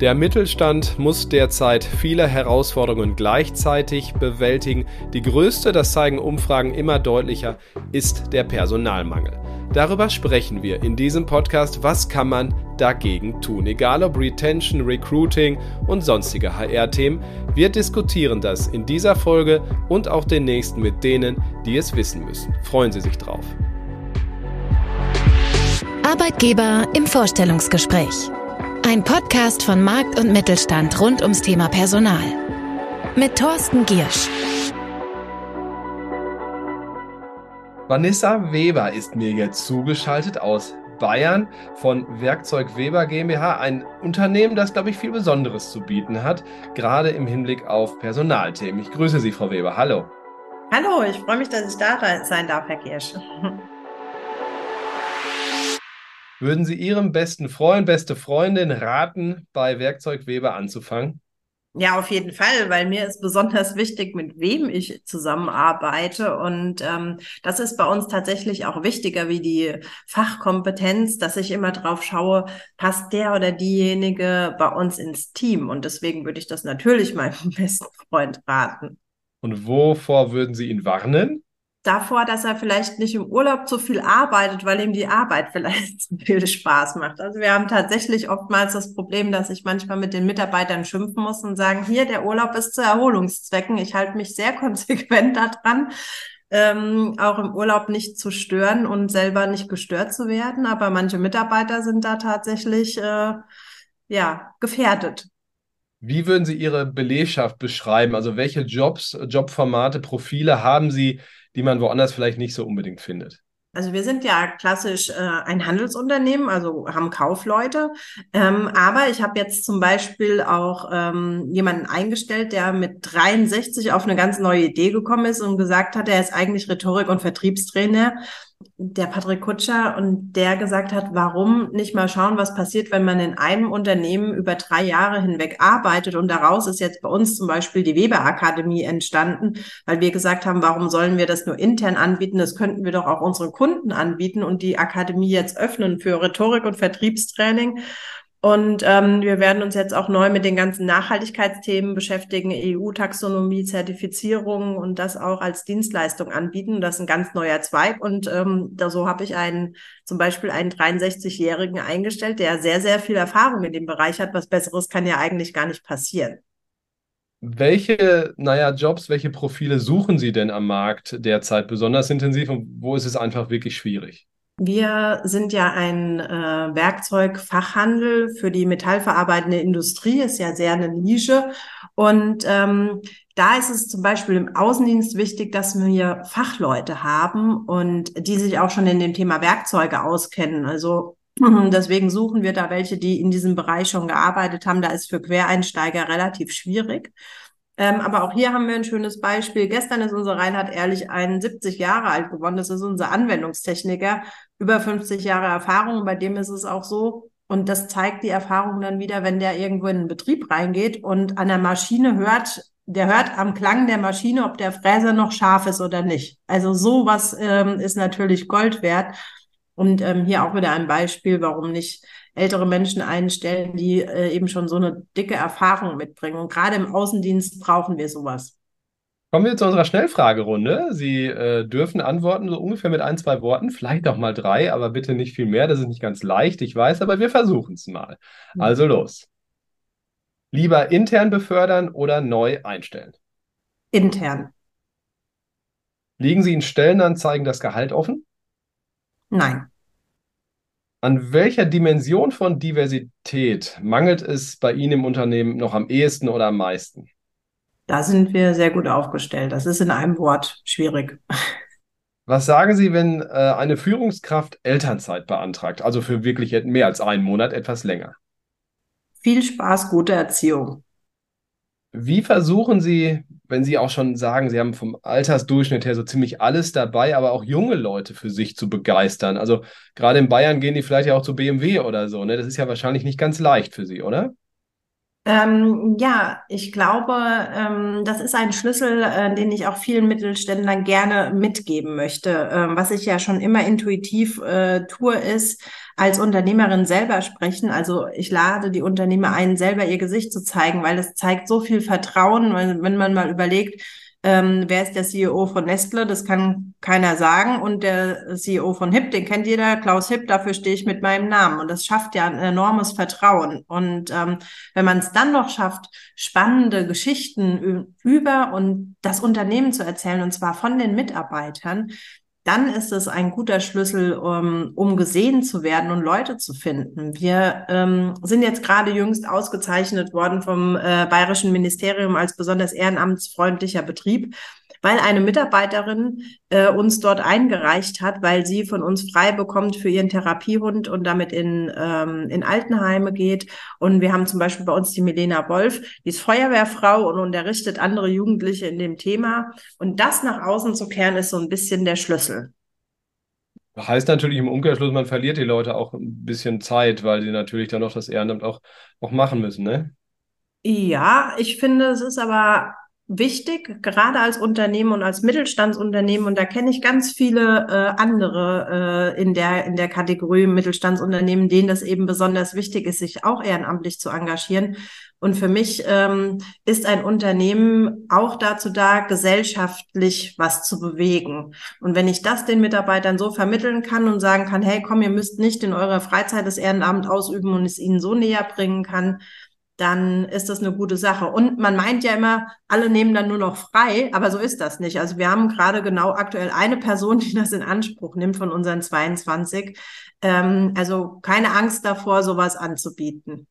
Der Mittelstand muss derzeit viele Herausforderungen gleichzeitig bewältigen. Die größte, das zeigen Umfragen immer deutlicher, ist der Personalmangel. Darüber sprechen wir in diesem Podcast. Was kann man dagegen tun? Egal ob Retention, Recruiting und sonstige HR-Themen. Wir diskutieren das in dieser Folge und auch den nächsten mit denen, die es wissen müssen. Freuen Sie sich drauf. Arbeitgeber im Vorstellungsgespräch. Ein Podcast von Markt und Mittelstand rund ums Thema Personal. Mit Thorsten Giersch. Vanessa Weber ist mir jetzt zugeschaltet aus Bayern von Werkzeug Weber GmbH, ein Unternehmen, das, glaube ich, viel Besonderes zu bieten hat, gerade im Hinblick auf Personalthemen. Ich grüße Sie, Frau Weber. Hallo. Hallo, ich freue mich, dass ich da sein darf, Herr Giersch. Würden Sie Ihrem besten Freund, beste Freundin raten, bei Werkzeug Weber anzufangen? Ja, auf jeden Fall, weil mir ist besonders wichtig, mit wem ich zusammenarbeite. Und ähm, das ist bei uns tatsächlich auch wichtiger wie die Fachkompetenz, dass ich immer drauf schaue, passt der oder diejenige bei uns ins Team. Und deswegen würde ich das natürlich meinem besten Freund raten. Und wovor würden Sie ihn warnen? Davor, dass er vielleicht nicht im Urlaub zu viel arbeitet, weil ihm die Arbeit vielleicht zu viel Spaß macht. Also wir haben tatsächlich oftmals das Problem, dass ich manchmal mit den Mitarbeitern schimpfen muss und sagen, hier, der Urlaub ist zu Erholungszwecken. Ich halte mich sehr konsequent daran, ähm, auch im Urlaub nicht zu stören und selber nicht gestört zu werden. Aber manche Mitarbeiter sind da tatsächlich äh, ja gefährdet. Wie würden Sie Ihre Belegschaft beschreiben? Also welche Jobs, Jobformate, Profile haben Sie, die man woanders vielleicht nicht so unbedingt findet? Also wir sind ja klassisch äh, ein Handelsunternehmen, also haben Kaufleute. Ähm, aber ich habe jetzt zum Beispiel auch ähm, jemanden eingestellt, der mit 63 auf eine ganz neue Idee gekommen ist und gesagt hat, er ist eigentlich Rhetorik- und Vertriebstrainer der Patrick Kutscher und der gesagt hat, warum nicht mal schauen, was passiert, wenn man in einem Unternehmen über drei Jahre hinweg arbeitet und daraus ist jetzt bei uns zum Beispiel die Weber Akademie entstanden, weil wir gesagt haben, warum sollen wir das nur intern anbieten? Das könnten wir doch auch unseren Kunden anbieten und die Akademie jetzt öffnen für Rhetorik und Vertriebstraining. Und ähm, wir werden uns jetzt auch neu mit den ganzen Nachhaltigkeitsthemen beschäftigen, EU-Taxonomie, Zertifizierung und das auch als Dienstleistung anbieten. Das ist ein ganz neuer Zweig. Und ähm, da so habe ich einen, zum Beispiel einen 63-Jährigen eingestellt, der sehr, sehr viel Erfahrung in dem Bereich hat. Was Besseres kann ja eigentlich gar nicht passieren. Welche, naja, Jobs, welche Profile suchen Sie denn am Markt derzeit besonders intensiv und wo ist es einfach wirklich schwierig? Wir sind ja ein äh, Werkzeugfachhandel für die metallverarbeitende Industrie, ist ja sehr eine Nische. Und ähm, da ist es zum Beispiel im Außendienst wichtig, dass wir Fachleute haben und die sich auch schon in dem Thema Werkzeuge auskennen. Also deswegen suchen wir da welche, die in diesem Bereich schon gearbeitet haben. Da ist für Quereinsteiger relativ schwierig. Ähm, aber auch hier haben wir ein schönes Beispiel. Gestern ist unser Reinhard Ehrlich 71 Jahre alt geworden. Das ist unser Anwendungstechniker, über 50 Jahre Erfahrung. Bei dem ist es auch so, und das zeigt die Erfahrung dann wieder, wenn der irgendwo in einen Betrieb reingeht und an der Maschine hört, der hört am Klang der Maschine, ob der Fräser noch scharf ist oder nicht. Also sowas ähm, ist natürlich Gold wert. Und ähm, hier auch wieder ein Beispiel, warum nicht ältere Menschen einstellen, die äh, eben schon so eine dicke Erfahrung mitbringen. Und gerade im Außendienst brauchen wir sowas. Kommen wir zu unserer Schnellfragerunde. Sie äh, dürfen antworten so ungefähr mit ein, zwei Worten, vielleicht auch mal drei, aber bitte nicht viel mehr. Das ist nicht ganz leicht, ich weiß, aber wir versuchen es mal. Mhm. Also los. Lieber intern befördern oder neu einstellen? Intern. Liegen Sie in Stellenanzeigen das Gehalt offen? Nein. An welcher Dimension von Diversität mangelt es bei Ihnen im Unternehmen noch am ehesten oder am meisten? Da sind wir sehr gut aufgestellt. Das ist in einem Wort schwierig. Was sagen Sie, wenn äh, eine Führungskraft Elternzeit beantragt, also für wirklich mehr als einen Monat, etwas länger? Viel Spaß, gute Erziehung. Wie versuchen Sie, wenn Sie auch schon sagen, Sie haben vom Altersdurchschnitt her so ziemlich alles dabei, aber auch junge Leute für sich zu begeistern? Also gerade in Bayern gehen die vielleicht ja auch zu BMW oder so, ne? Das ist ja wahrscheinlich nicht ganz leicht für Sie, oder? Ähm, ja, ich glaube, ähm, das ist ein Schlüssel, äh, den ich auch vielen Mittelständlern gerne mitgeben möchte. Ähm, was ich ja schon immer intuitiv äh, tue, ist als Unternehmerin selber sprechen. Also ich lade die Unternehmer ein, selber ihr Gesicht zu zeigen, weil es zeigt so viel Vertrauen, wenn man mal überlegt, ähm, wer ist der CEO von Nestle? Das kann keiner sagen. Und der CEO von HIP, den kennt jeder, Klaus HIP, dafür stehe ich mit meinem Namen. Und das schafft ja ein enormes Vertrauen. Und ähm, wenn man es dann noch schafft, spannende Geschichten über und das Unternehmen zu erzählen, und zwar von den Mitarbeitern, dann ist es ein guter Schlüssel, um, um gesehen zu werden und Leute zu finden. Wir ähm, sind jetzt gerade jüngst ausgezeichnet worden vom äh, Bayerischen Ministerium als besonders ehrenamtsfreundlicher Betrieb weil eine Mitarbeiterin äh, uns dort eingereicht hat, weil sie von uns frei bekommt für ihren Therapiehund und damit in, ähm, in Altenheime geht. Und wir haben zum Beispiel bei uns die Milena Wolf, die ist Feuerwehrfrau und unterrichtet andere Jugendliche in dem Thema. Und das nach außen zu kehren, ist so ein bisschen der Schlüssel. Heißt natürlich im Umkehrschluss, man verliert die Leute auch ein bisschen Zeit, weil sie natürlich dann noch das Ehrenamt auch, auch machen müssen, ne? Ja, ich finde, es ist aber wichtig, gerade als Unternehmen und als Mittelstandsunternehmen. Und da kenne ich ganz viele äh, andere äh, in der in der Kategorie Mittelstandsunternehmen, denen das eben besonders wichtig ist, sich auch ehrenamtlich zu engagieren. Und für mich ähm, ist ein Unternehmen auch dazu da, gesellschaftlich was zu bewegen. Und wenn ich das den Mitarbeitern so vermitteln kann und sagen kann, hey, komm, ihr müsst nicht in eurer Freizeit das Ehrenamt ausüben und es ihnen so näher bringen kann, dann ist das eine gute Sache. Und man meint ja immer, alle nehmen dann nur noch frei, aber so ist das nicht. Also wir haben gerade genau aktuell eine Person, die das in Anspruch nimmt von unseren 22. Ähm, also keine Angst davor, sowas anzubieten.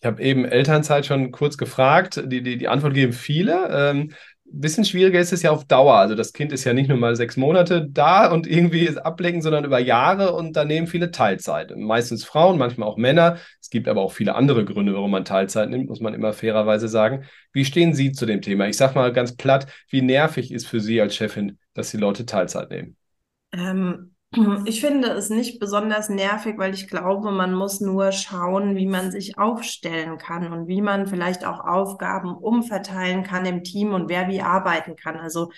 Ich habe eben Elternzeit schon kurz gefragt. Die, die, die Antwort geben viele. Ähm, bisschen schwieriger ist es ja auf Dauer. Also das Kind ist ja nicht nur mal sechs Monate da und irgendwie ablenken, sondern über Jahre und da nehmen viele Teilzeit. Meistens Frauen, manchmal auch Männer. Es gibt aber auch viele andere Gründe, warum man Teilzeit nimmt, muss man immer fairerweise sagen. Wie stehen Sie zu dem Thema? Ich sage mal ganz platt, wie nervig ist für Sie als Chefin, dass die Leute Teilzeit nehmen? Ähm, ich finde es nicht besonders nervig, weil ich glaube, man muss nur schauen, wie man sich aufstellen kann und wie man vielleicht auch Aufgaben umverteilen kann im Team und wer wie arbeiten kann. Also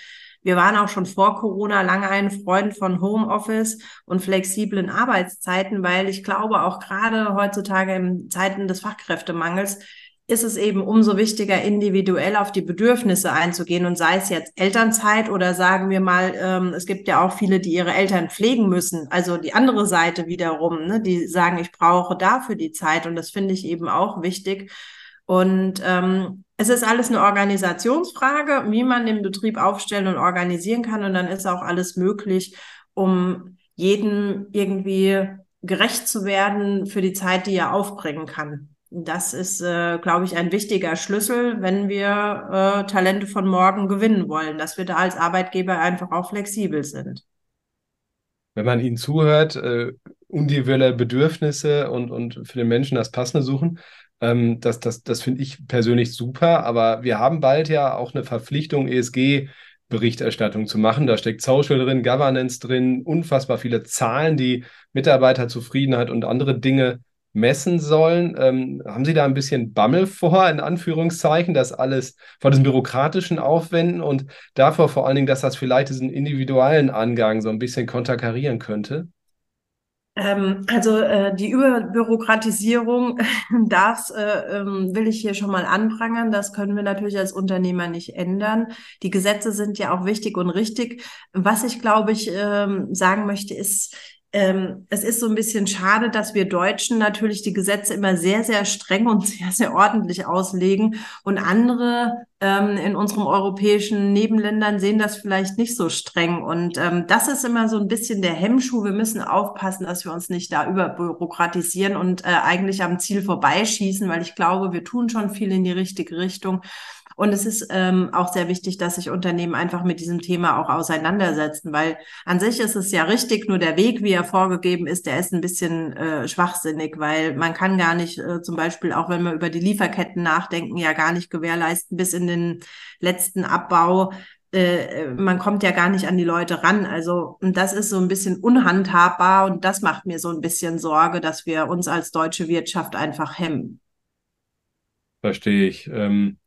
wir waren auch schon vor Corona lange ein Freund von Homeoffice und flexiblen Arbeitszeiten, weil ich glaube, auch gerade heutzutage in Zeiten des Fachkräftemangels ist es eben umso wichtiger, individuell auf die Bedürfnisse einzugehen und sei es jetzt Elternzeit oder sagen wir mal, ähm, es gibt ja auch viele, die ihre Eltern pflegen müssen. Also die andere Seite wiederum, ne, die sagen, ich brauche dafür die Zeit und das finde ich eben auch wichtig. Und ähm, es ist alles eine Organisationsfrage, wie man den Betrieb aufstellen und organisieren kann und dann ist auch alles möglich, um jedem irgendwie gerecht zu werden für die Zeit, die er aufbringen kann. Das ist, äh, glaube ich, ein wichtiger Schlüssel, wenn wir äh, Talente von morgen gewinnen wollen, dass wir da als Arbeitgeber einfach auch flexibel sind. Wenn man ihnen zuhört, äh, individuelle Bedürfnisse und, und für den Menschen das Passende suchen, ähm, das, das, das finde ich persönlich super. Aber wir haben bald ja auch eine Verpflichtung, ESG Berichterstattung zu machen. Da steckt Social drin, Governance drin, unfassbar viele Zahlen, die Mitarbeiterzufriedenheit und andere Dinge messen sollen. Ähm, haben Sie da ein bisschen Bammel vor, in Anführungszeichen, dass alles vor diesem bürokratischen Aufwenden und davor vor allen Dingen, dass das vielleicht diesen individuellen Angang so ein bisschen konterkarieren könnte? Ähm, also äh, die Überbürokratisierung, das äh, ähm, will ich hier schon mal anprangern. Das können wir natürlich als Unternehmer nicht ändern. Die Gesetze sind ja auch wichtig und richtig. Was ich glaube ich ähm, sagen möchte, ist, ähm, es ist so ein bisschen schade, dass wir Deutschen natürlich die Gesetze immer sehr, sehr streng und sehr, sehr ordentlich auslegen und andere ähm, in unserem europäischen Nebenländern sehen das vielleicht nicht so streng. Und ähm, das ist immer so ein bisschen der Hemmschuh. Wir müssen aufpassen, dass wir uns nicht da überbürokratisieren und äh, eigentlich am Ziel vorbeischießen, weil ich glaube, wir tun schon viel in die richtige Richtung. Und es ist ähm, auch sehr wichtig, dass sich Unternehmen einfach mit diesem Thema auch auseinandersetzen, weil an sich ist es ja richtig, nur der Weg, wie er vorgegeben ist, der ist ein bisschen äh, schwachsinnig, weil man kann gar nicht, äh, zum Beispiel auch wenn wir über die Lieferketten nachdenken, ja gar nicht gewährleisten bis in den letzten Abbau, äh, man kommt ja gar nicht an die Leute ran. Also, und das ist so ein bisschen unhandhabbar und das macht mir so ein bisschen Sorge, dass wir uns als deutsche Wirtschaft einfach hemmen. Verstehe ich. Ähm,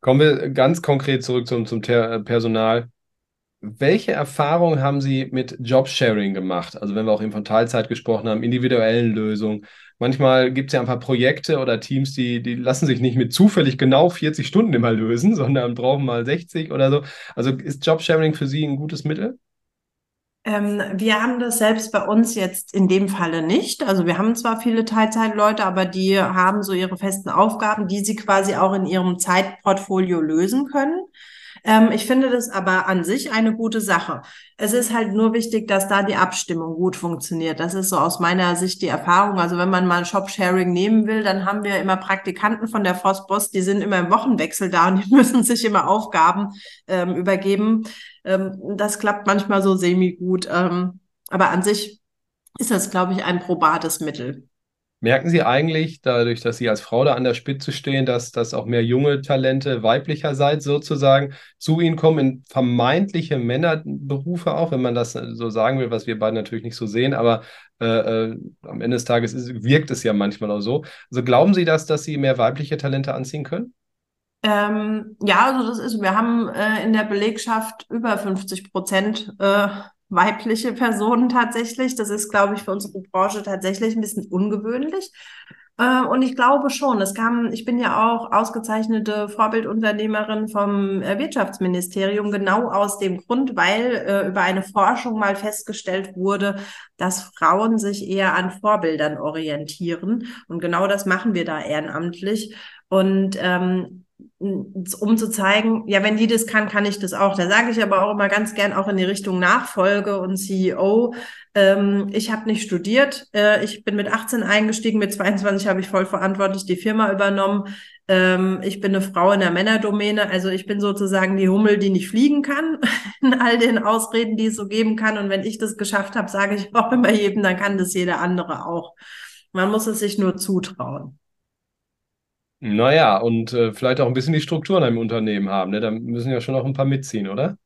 kommen wir ganz konkret zurück zum, zum Ter Personal. Welche Erfahrungen haben Sie mit Jobsharing gemacht? Also wenn wir auch eben von Teilzeit gesprochen haben, individuellen Lösungen. Manchmal gibt es ja ein paar Projekte oder Teams, die, die lassen sich nicht mit zufällig genau 40 Stunden immer lösen, sondern brauchen mal 60 oder so. Also ist Jobsharing für Sie ein gutes Mittel? Ähm, wir haben das selbst bei uns jetzt in dem Falle nicht. Also wir haben zwar viele Teilzeitleute, aber die haben so ihre festen Aufgaben, die sie quasi auch in ihrem Zeitportfolio lösen können. Ähm, ich finde das aber an sich eine gute Sache. Es ist halt nur wichtig, dass da die Abstimmung gut funktioniert. Das ist so aus meiner Sicht die Erfahrung. Also wenn man mal Shop-Sharing nehmen will, dann haben wir immer Praktikanten von der Forstboss, die sind immer im Wochenwechsel da und die müssen sich immer Aufgaben ähm, übergeben. Ähm, das klappt manchmal so semi-gut. Ähm, aber an sich ist das, glaube ich, ein probates Mittel. Merken Sie eigentlich, dadurch, dass Sie als Frau da an der Spitze stehen, dass, dass auch mehr junge Talente weiblicherseits sozusagen zu Ihnen kommen in vermeintliche Männerberufe auch, wenn man das so sagen will, was wir beide natürlich nicht so sehen, aber äh, äh, am Ende des Tages ist, wirkt es ja manchmal auch so. Also glauben Sie das, dass Sie mehr weibliche Talente anziehen können? Ähm, ja, also das ist, wir haben äh, in der Belegschaft über 50 Prozent äh, weibliche Personen tatsächlich. Das ist, glaube ich, für unsere Branche tatsächlich ein bisschen ungewöhnlich. Äh, und ich glaube schon, es kam, ich bin ja auch ausgezeichnete Vorbildunternehmerin vom äh, Wirtschaftsministerium, genau aus dem Grund, weil äh, über eine Forschung mal festgestellt wurde, dass Frauen sich eher an Vorbildern orientieren. Und genau das machen wir da ehrenamtlich. Und ähm, um zu zeigen, ja, wenn die das kann, kann ich das auch. Da sage ich aber auch immer ganz gern auch in die Richtung Nachfolge und CEO. Ähm, ich habe nicht studiert. Äh, ich bin mit 18 eingestiegen, mit 22 habe ich voll verantwortlich die Firma übernommen. Ähm, ich bin eine Frau in der Männerdomäne. Also ich bin sozusagen die Hummel, die nicht fliegen kann, in all den Ausreden, die es so geben kann. Und wenn ich das geschafft habe, sage ich auch immer jedem, dann kann das jeder andere auch. Man muss es sich nur zutrauen. Naja, und äh, vielleicht auch ein bisschen die Strukturen im Unternehmen haben. Ne? Da müssen ja schon noch ein paar mitziehen, oder?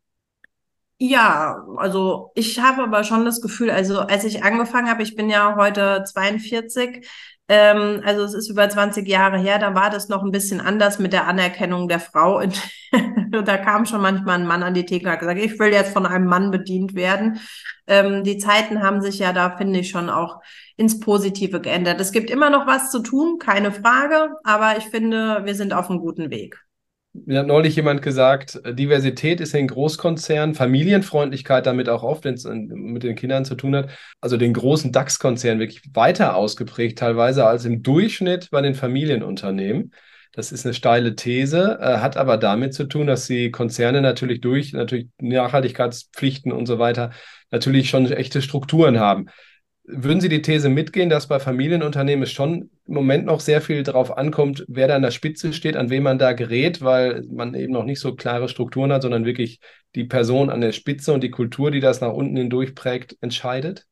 Ja, also ich habe aber schon das Gefühl, also als ich angefangen habe, ich bin ja heute 42, ähm, also es ist über 20 Jahre her, da war das noch ein bisschen anders mit der Anerkennung der Frau. da kam schon manchmal ein Mann an die Theke und hat gesagt, ich will jetzt von einem Mann bedient werden. Ähm, die Zeiten haben sich ja da, finde ich, schon auch ins Positive geändert. Es gibt immer noch was zu tun, keine Frage, aber ich finde, wir sind auf einem guten Weg. Mir hat neulich jemand gesagt, Diversität ist in Großkonzernen, Familienfreundlichkeit damit auch oft, wenn es mit den Kindern zu tun hat, also den großen DAX-Konzernen wirklich weiter ausgeprägt teilweise als im Durchschnitt bei den Familienunternehmen. Das ist eine steile These, äh, hat aber damit zu tun, dass die Konzerne natürlich durch natürlich Nachhaltigkeitspflichten und so weiter natürlich schon echte Strukturen haben. Würden Sie die These mitgehen, dass bei Familienunternehmen es schon im Moment noch sehr viel darauf ankommt, wer da an der Spitze steht, an wen man da gerät, weil man eben noch nicht so klare Strukturen hat, sondern wirklich die Person an der Spitze und die Kultur, die das nach unten hindurch prägt, entscheidet?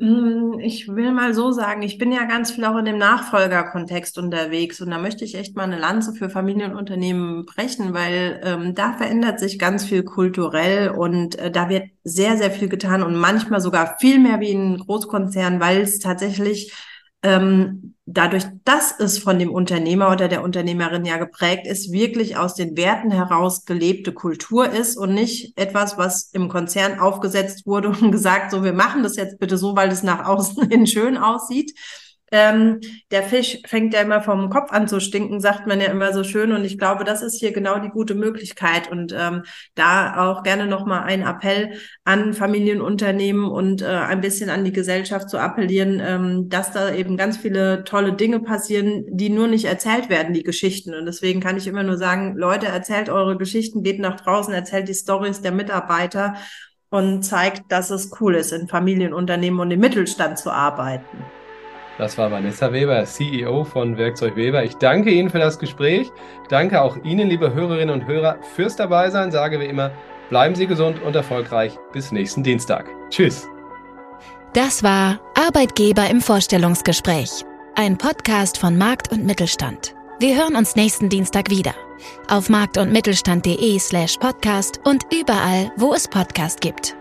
Mm, ich will mal so sagen, ich bin ja ganz viel auch in dem Nachfolgerkontext unterwegs und da möchte ich echt mal eine Lanze für Familienunternehmen brechen, weil ähm, da verändert sich ganz viel kulturell und äh, da wird sehr, sehr viel getan und manchmal sogar viel mehr wie in Großkonzernen, weil es tatsächlich ähm, dadurch, dass es von dem Unternehmer oder der Unternehmerin ja geprägt ist, wirklich aus den Werten heraus gelebte Kultur ist und nicht etwas, was im Konzern aufgesetzt wurde und gesagt, so, wir machen das jetzt bitte so, weil es nach außen hin schön aussieht, ähm, der Fisch fängt ja immer vom Kopf an zu stinken, sagt man ja immer so schön. Und ich glaube, das ist hier genau die gute Möglichkeit. Und ähm, da auch gerne nochmal ein Appell an Familienunternehmen und äh, ein bisschen an die Gesellschaft zu appellieren, ähm, dass da eben ganz viele tolle Dinge passieren, die nur nicht erzählt werden, die Geschichten. Und deswegen kann ich immer nur sagen, Leute, erzählt eure Geschichten, geht nach draußen, erzählt die Stories der Mitarbeiter und zeigt, dass es cool ist, in Familienunternehmen und im Mittelstand zu arbeiten. Das war Vanessa Weber, CEO von Werkzeug Weber. Ich danke Ihnen für das Gespräch. Danke auch Ihnen, liebe Hörerinnen und Hörer, fürs Dabeisein. Sage wie immer, bleiben Sie gesund und erfolgreich. Bis nächsten Dienstag. Tschüss. Das war Arbeitgeber im Vorstellungsgespräch. Ein Podcast von Markt und Mittelstand. Wir hören uns nächsten Dienstag wieder. Auf markt- und mittelstand.de slash podcast und überall, wo es Podcast gibt.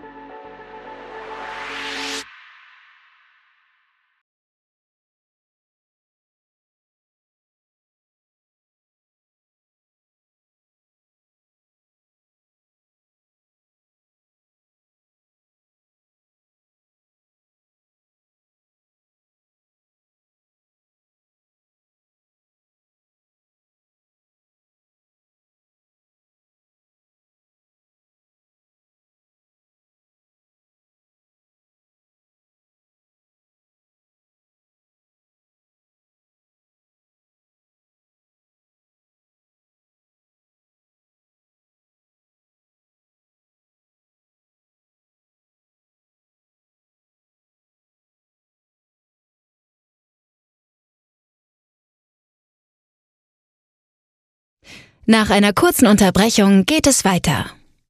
Nach einer kurzen Unterbrechung geht es weiter.